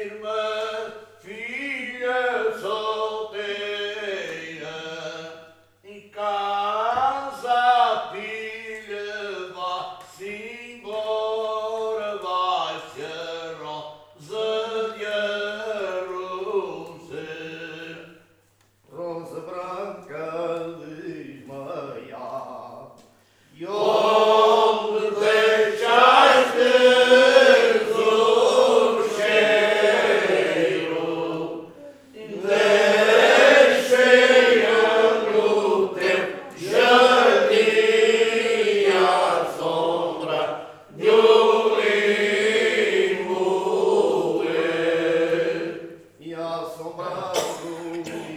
firma Babu.